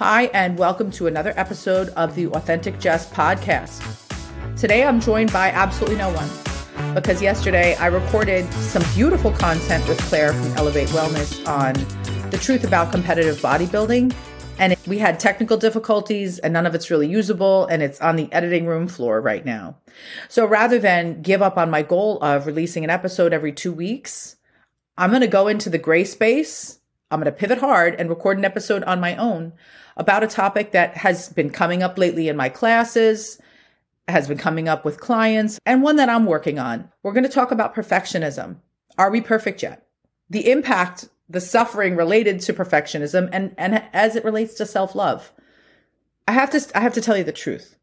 Hi, and welcome to another episode of the Authentic Jess podcast. Today I'm joined by absolutely no one because yesterday I recorded some beautiful content with Claire from Elevate Wellness on the truth about competitive bodybuilding. And we had technical difficulties, and none of it's really usable, and it's on the editing room floor right now. So rather than give up on my goal of releasing an episode every two weeks, I'm going to go into the gray space. I'm going to pivot hard and record an episode on my own about a topic that has been coming up lately in my classes, has been coming up with clients, and one that I'm working on. We're going to talk about perfectionism. Are we perfect yet? The impact, the suffering related to perfectionism and, and as it relates to self-love. I have to I have to tell you the truth.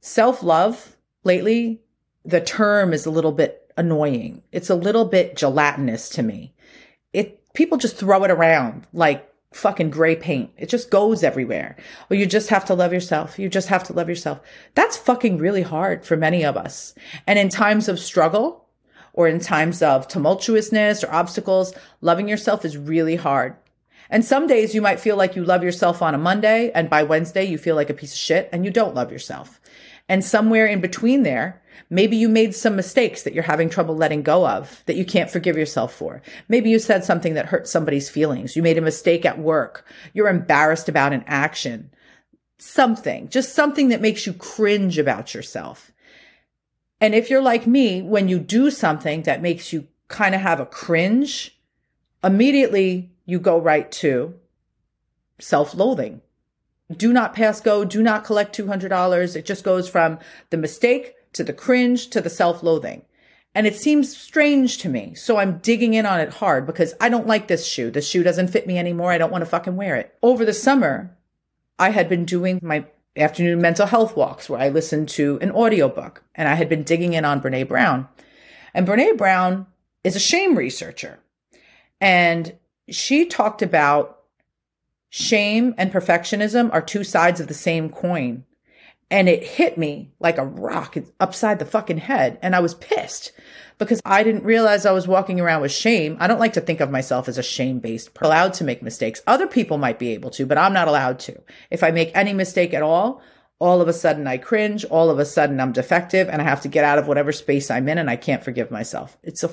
Self-love lately, the term is a little bit annoying. It's a little bit gelatinous to me. It people just throw it around like fucking gray paint. It just goes everywhere. Well, you just have to love yourself. You just have to love yourself. That's fucking really hard for many of us. And in times of struggle or in times of tumultuousness or obstacles, loving yourself is really hard. And some days you might feel like you love yourself on a Monday and by Wednesday you feel like a piece of shit and you don't love yourself. And somewhere in between there, Maybe you made some mistakes that you're having trouble letting go of that you can't forgive yourself for. Maybe you said something that hurt somebody's feelings. You made a mistake at work. You're embarrassed about an action. Something, just something that makes you cringe about yourself. And if you're like me, when you do something that makes you kind of have a cringe, immediately you go right to self loathing. Do not pass go. Do not collect $200. It just goes from the mistake to the cringe to the self loathing. And it seems strange to me. So I'm digging in on it hard because I don't like this shoe. The shoe doesn't fit me anymore. I don't want to fucking wear it. Over the summer, I had been doing my afternoon mental health walks where I listened to an audiobook and I had been digging in on Brené Brown. And Brené Brown is a shame researcher. And she talked about shame and perfectionism are two sides of the same coin and it hit me like a rock upside the fucking head. And I was pissed because I didn't realize I was walking around with shame. I don't like to think of myself as a shame based person, allowed to make mistakes. Other people might be able to, but I'm not allowed to. If I make any mistake at all, all of a sudden I cringe. All of a sudden I'm defective and I have to get out of whatever space I'm in and I can't forgive myself. It's a,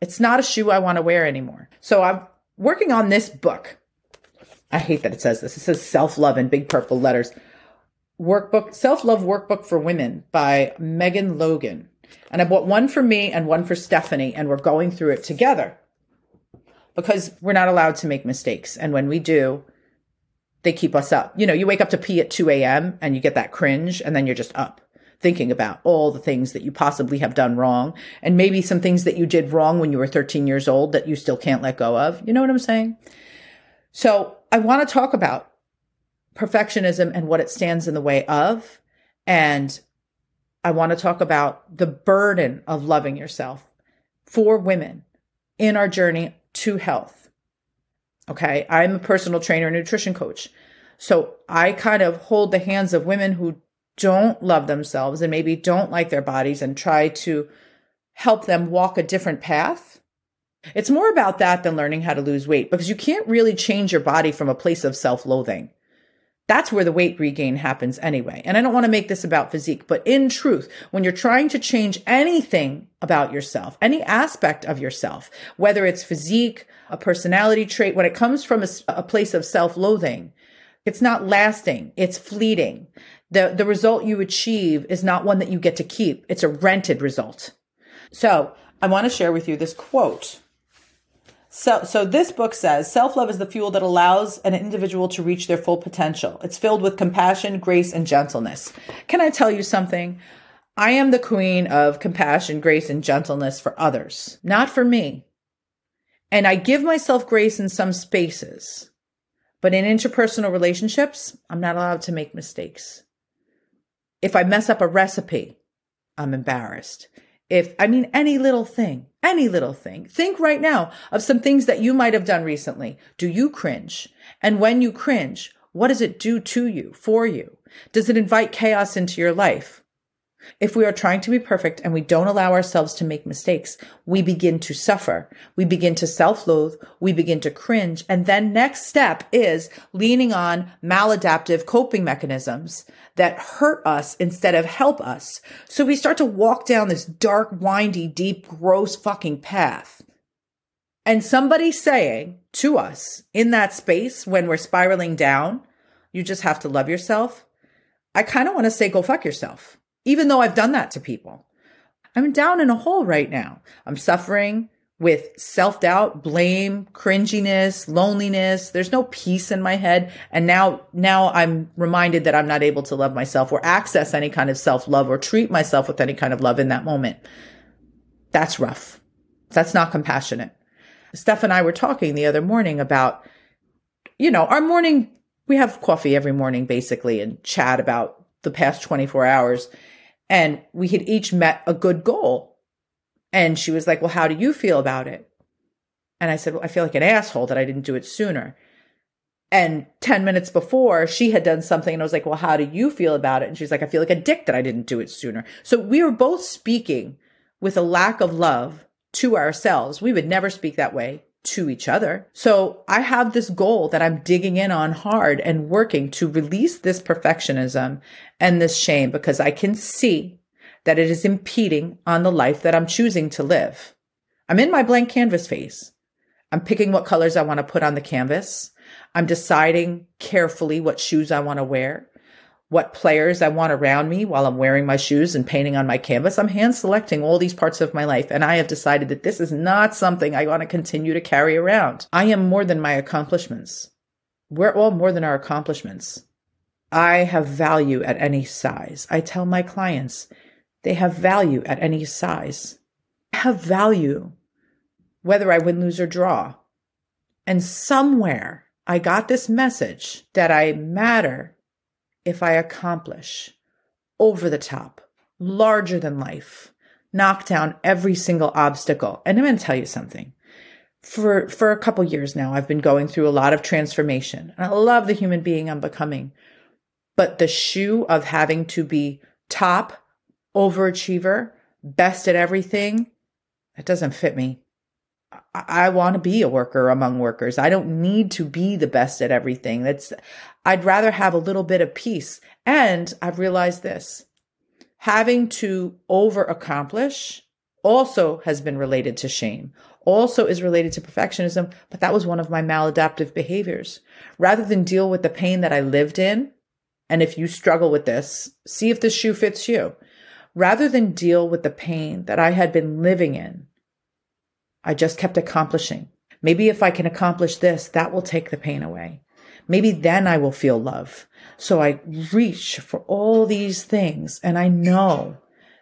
it's not a shoe I want to wear anymore. So I'm working on this book. I hate that it says this. It says self love in big purple letters workbook, self love workbook for women by Megan Logan. And I bought one for me and one for Stephanie, and we're going through it together because we're not allowed to make mistakes. And when we do, they keep us up. You know, you wake up to pee at 2 a.m. and you get that cringe, and then you're just up thinking about all the things that you possibly have done wrong and maybe some things that you did wrong when you were 13 years old that you still can't let go of. You know what I'm saying? So I want to talk about perfectionism and what it stands in the way of. And I want to talk about the burden of loving yourself for women in our journey to health. Okay. I'm a personal trainer and nutrition coach. So I kind of hold the hands of women who don't love themselves and maybe don't like their bodies and try to help them walk a different path. It's more about that than learning how to lose weight because you can't really change your body from a place of self loathing. That's where the weight regain happens anyway. And I don't want to make this about physique, but in truth, when you're trying to change anything about yourself, any aspect of yourself, whether it's physique, a personality trait, when it comes from a, a place of self-loathing, it's not lasting. It's fleeting. The, the result you achieve is not one that you get to keep. It's a rented result. So I want to share with you this quote so, so this book says self-love is the fuel that allows an individual to reach their full potential. It's filled with compassion, grace, and gentleness. Can I tell you something? I am the queen of compassion, grace, and gentleness for others, not for me. And I give myself grace in some spaces, but in interpersonal relationships, I'm not allowed to make mistakes. If I mess up a recipe, I'm embarrassed. If, I mean, any little thing, any little thing. Think right now of some things that you might have done recently. Do you cringe? And when you cringe, what does it do to you, for you? Does it invite chaos into your life? If we are trying to be perfect and we don't allow ourselves to make mistakes, we begin to suffer. We begin to self-loathe. We begin to cringe. And then next step is leaning on maladaptive coping mechanisms that hurt us instead of help us. So we start to walk down this dark, windy, deep, gross fucking path. And somebody saying to us in that space when we're spiraling down, you just have to love yourself. I kind of want to say, go fuck yourself even though I've done that to people. I'm down in a hole right now. I'm suffering with self doubt, blame, cringiness, loneliness. There's no peace in my head. And now, now I'm reminded that I'm not able to love myself or access any kind of self love or treat myself with any kind of love in that moment. That's rough. That's not compassionate. Steph and I were talking the other morning about, you know, our morning, we have coffee every morning basically and chat about the past 24 hours and we had each met a good goal. And she was like, Well, how do you feel about it? And I said, Well, I feel like an asshole that I didn't do it sooner. And 10 minutes before, she had done something, and I was like, Well, how do you feel about it? And she's like, I feel like a dick that I didn't do it sooner. So we were both speaking with a lack of love to ourselves. We would never speak that way to each other. So I have this goal that I'm digging in on hard and working to release this perfectionism and this shame because I can see that it is impeding on the life that I'm choosing to live. I'm in my blank canvas phase. I'm picking what colors I want to put on the canvas. I'm deciding carefully what shoes I want to wear what players I want around me while I'm wearing my shoes and painting on my canvas. I'm hand selecting all these parts of my life. And I have decided that this is not something I want to continue to carry around. I am more than my accomplishments. We're all more than our accomplishments. I have value at any size. I tell my clients they have value at any size. I have value whether I win, lose, or draw. And somewhere I got this message that I matter if I accomplish over the top, larger than life, knock down every single obstacle. And I'm going to tell you something. For, for a couple years now, I've been going through a lot of transformation. And I love the human being I'm becoming. But the shoe of having to be top, overachiever, best at everything, it doesn't fit me. I, want to be a worker among workers. I don't need to be the best at everything. That's I'd rather have a little bit of peace. And I've realized this having to over accomplish also has been related to shame, also is related to perfectionism, but that was one of my maladaptive behaviors. Rather than deal with the pain that I lived in, and if you struggle with this, see if this shoe fits you. Rather than deal with the pain that I had been living in, I just kept accomplishing. Maybe if I can accomplish this, that will take the pain away. Maybe then I will feel love. So I reach for all these things and I know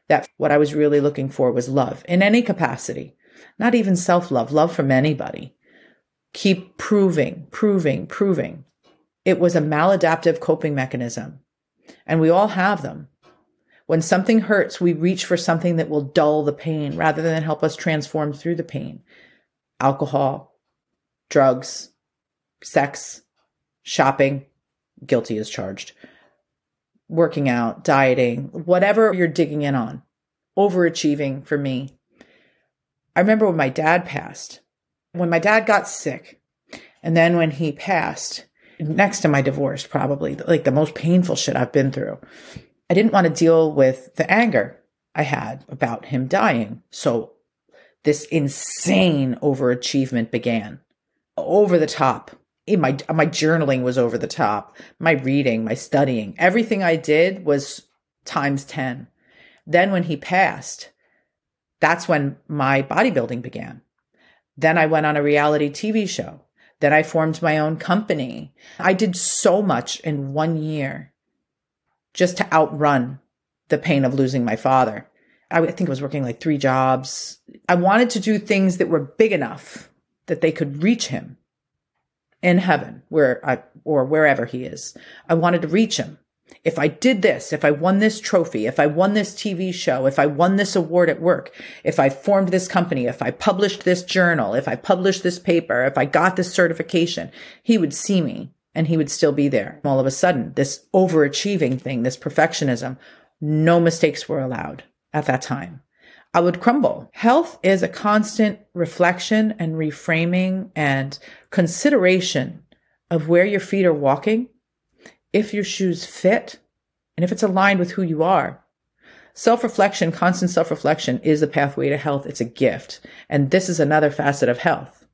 that what I was really looking for was love in any capacity, not even self love, love from anybody. Keep proving, proving, proving. It was a maladaptive coping mechanism. And we all have them. When something hurts, we reach for something that will dull the pain rather than help us transform through the pain. Alcohol, drugs, sex, shopping, guilty as charged, working out, dieting, whatever you're digging in on, overachieving for me. I remember when my dad passed, when my dad got sick, and then when he passed, next to my divorce, probably like the most painful shit I've been through. I didn't want to deal with the anger I had about him dying. So this insane overachievement began over the top my my journaling was over the top. My reading, my studying, everything I did was times 10. Then when he passed, that's when my bodybuilding began. Then I went on a reality TV show. Then I formed my own company. I did so much in one year just to outrun the pain of losing my father. I think I was working like three jobs. I wanted to do things that were big enough that they could reach him in heaven where I, or wherever he is. I wanted to reach him. If I did this, if I won this trophy, if I won this TV show, if I won this award at work, if I formed this company, if I published this journal, if I published this paper, if I got this certification, he would see me and he would still be there. All of a sudden, this overachieving thing, this perfectionism No mistakes were allowed at that time. I would crumble. Health is a constant reflection and reframing and consideration of where your feet are walking, if your shoes fit, and if it's aligned with who you are. Self reflection, constant self reflection is the pathway to health. It's a gift. And this is another facet of health.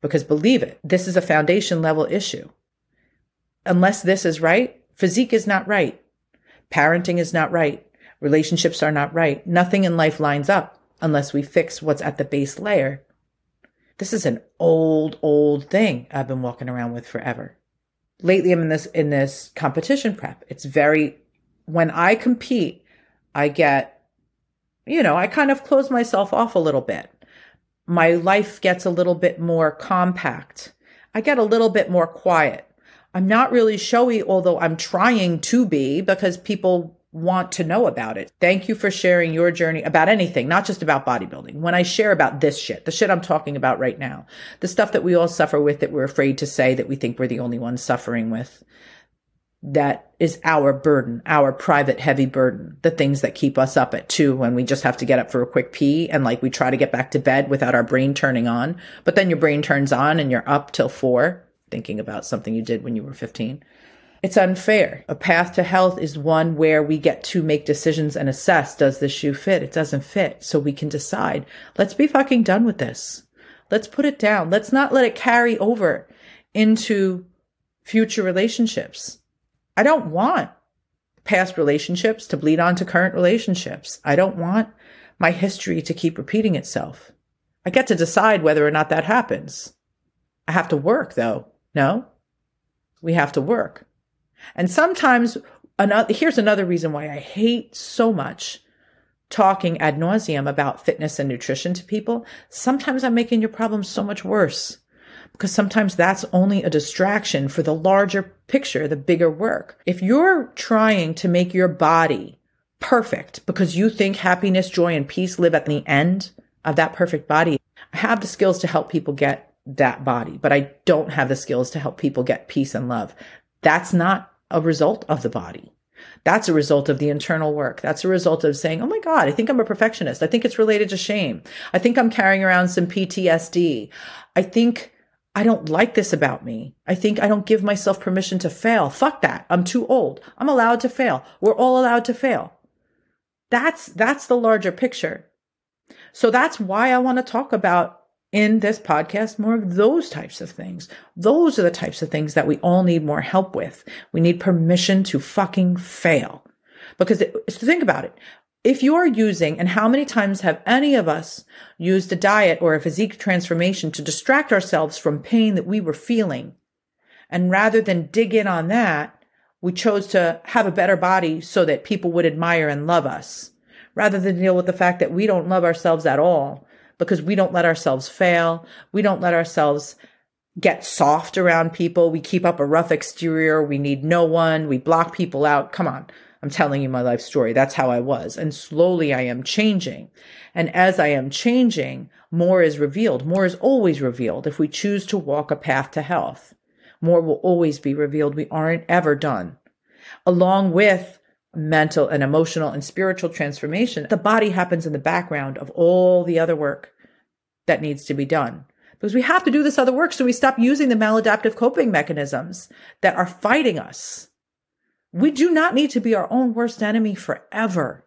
Because believe it, this is a foundation level issue. Unless this is right, physique is not right. Parenting is not right. Relationships are not right. Nothing in life lines up unless we fix what's at the base layer. This is an old, old thing I've been walking around with forever. Lately, I'm in this, in this competition prep. It's very, when I compete, I get, you know, I kind of close myself off a little bit. My life gets a little bit more compact. I get a little bit more quiet. I'm not really showy, although I'm trying to be because people want to know about it. Thank you for sharing your journey about anything, not just about bodybuilding. When I share about this shit, the shit I'm talking about right now, the stuff that we all suffer with that we're afraid to say that we think we're the only ones suffering with, that is our burden, our private heavy burden, the things that keep us up at two when we just have to get up for a quick pee and like we try to get back to bed without our brain turning on. But then your brain turns on and you're up till four thinking about something you did when you were 15. It's unfair. A path to health is one where we get to make decisions and assess does this shoe fit? It doesn't fit. So we can decide, let's be fucking done with this. Let's put it down. Let's not let it carry over into future relationships. I don't want past relationships to bleed on to current relationships. I don't want my history to keep repeating itself. I get to decide whether or not that happens. I have to work though. No, we have to work. And sometimes another, here's another reason why I hate so much talking ad nauseum about fitness and nutrition to people. Sometimes I'm making your problem so much worse because sometimes that's only a distraction for the larger picture, the bigger work. If you're trying to make your body perfect because you think happiness, joy, and peace live at the end of that perfect body, I have the skills to help people get that body, but I don't have the skills to help people get peace and love. That's not a result of the body. That's a result of the internal work. That's a result of saying, Oh my God, I think I'm a perfectionist. I think it's related to shame. I think I'm carrying around some PTSD. I think I don't like this about me. I think I don't give myself permission to fail. Fuck that. I'm too old. I'm allowed to fail. We're all allowed to fail. That's, that's the larger picture. So that's why I want to talk about in this podcast more of those types of things. Those are the types of things that we all need more help with. We need permission to fucking fail. Because it, think about it if you are using, and how many times have any of us used a diet or a physique transformation to distract ourselves from pain that we were feeling? And rather than dig in on that, we chose to have a better body so that people would admire and love us, rather than deal with the fact that we don't love ourselves at all because we don't let ourselves fail. We don't let ourselves get soft around people. We keep up a rough exterior. We need no one. We block people out. Come on. I'm telling you my life story. That's how I was. And slowly I am changing. And as I am changing, more is revealed. More is always revealed if we choose to walk a path to health. More will always be revealed. We aren't ever done. Along with mental and emotional and spiritual transformation, the body happens in the background of all the other work that needs to be done. Because we have to do this other work so we stop using the maladaptive coping mechanisms that are fighting us we do not need to be our own worst enemy forever.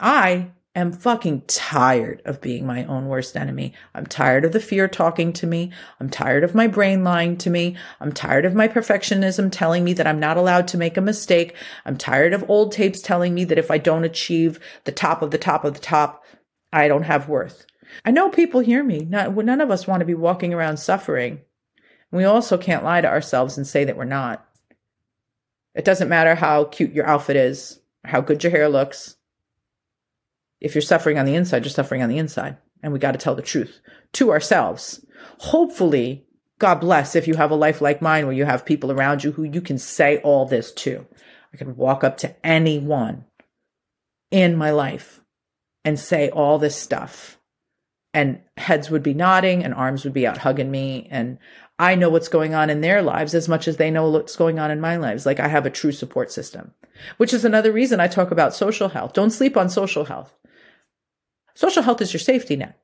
I am fucking tired of being my own worst enemy. I'm tired of the fear talking to me. I'm tired of my brain lying to me. I'm tired of my perfectionism telling me that I'm not allowed to make a mistake. I'm tired of old tapes telling me that if I don't achieve the top of the top of the top, I don't have worth. I know people hear me. none of us want to be walking around suffering. We also can't lie to ourselves and say that we're not. It doesn't matter how cute your outfit is, how good your hair looks. If you're suffering on the inside, you're suffering on the inside. And we got to tell the truth to ourselves. Hopefully, God bless if you have a life like mine where you have people around you who you can say all this to. I can walk up to anyone in my life and say all this stuff. And heads would be nodding and arms would be out hugging me. And I know what's going on in their lives as much as they know what's going on in my lives. Like I have a true support system, which is another reason I talk about social health. Don't sleep on social health. Social health is your safety net.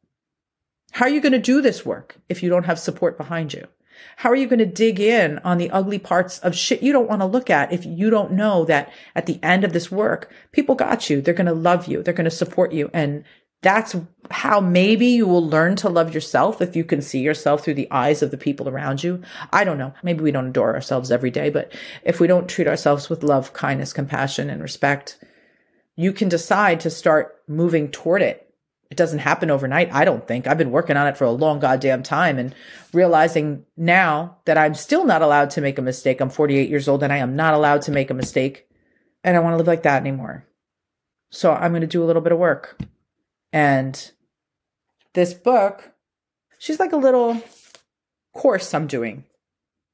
How are you going to do this work if you don't have support behind you? How are you going to dig in on the ugly parts of shit you don't want to look at if you don't know that at the end of this work, people got you. They're going to love you. They're going to support you. And that's how maybe you will learn to love yourself if you can see yourself through the eyes of the people around you. I don't know. Maybe we don't adore ourselves every day, but if we don't treat ourselves with love, kindness, compassion, and respect, you can decide to start moving toward it it doesn't happen overnight. I don't think. I've been working on it for a long goddamn time and realizing now that I'm still not allowed to make a mistake. I'm 48 years old and I am not allowed to make a mistake. And I want to live like that anymore. So I'm going to do a little bit of work. And this book, she's like a little course I'm doing.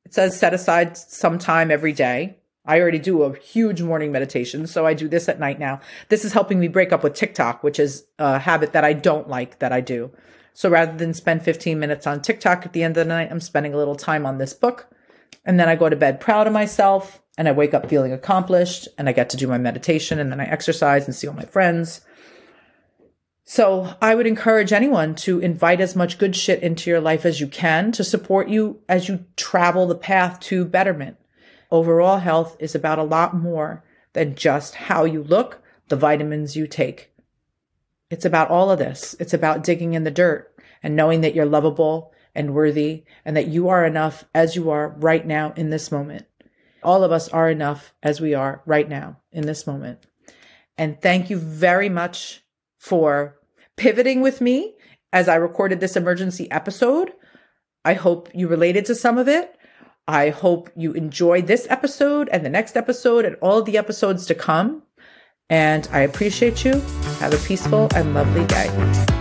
It says set aside some time every day I already do a huge morning meditation, so I do this at night now. This is helping me break up with TikTok, which is a habit that I don't like that I do. So rather than spend 15 minutes on TikTok at the end of the night, I'm spending a little time on this book. And then I go to bed proud of myself and I wake up feeling accomplished and I get to do my meditation and then I exercise and see all my friends. So I would encourage anyone to invite as much good shit into your life as you can to support you as you travel the path to betterment. Overall health is about a lot more than just how you look, the vitamins you take. It's about all of this. It's about digging in the dirt and knowing that you're lovable and worthy and that you are enough as you are right now in this moment. All of us are enough as we are right now in this moment. And thank you very much for pivoting with me as I recorded this emergency episode. I hope you related to some of it. I hope you enjoy this episode and the next episode and all the episodes to come. And I appreciate you. Have a peaceful and lovely day.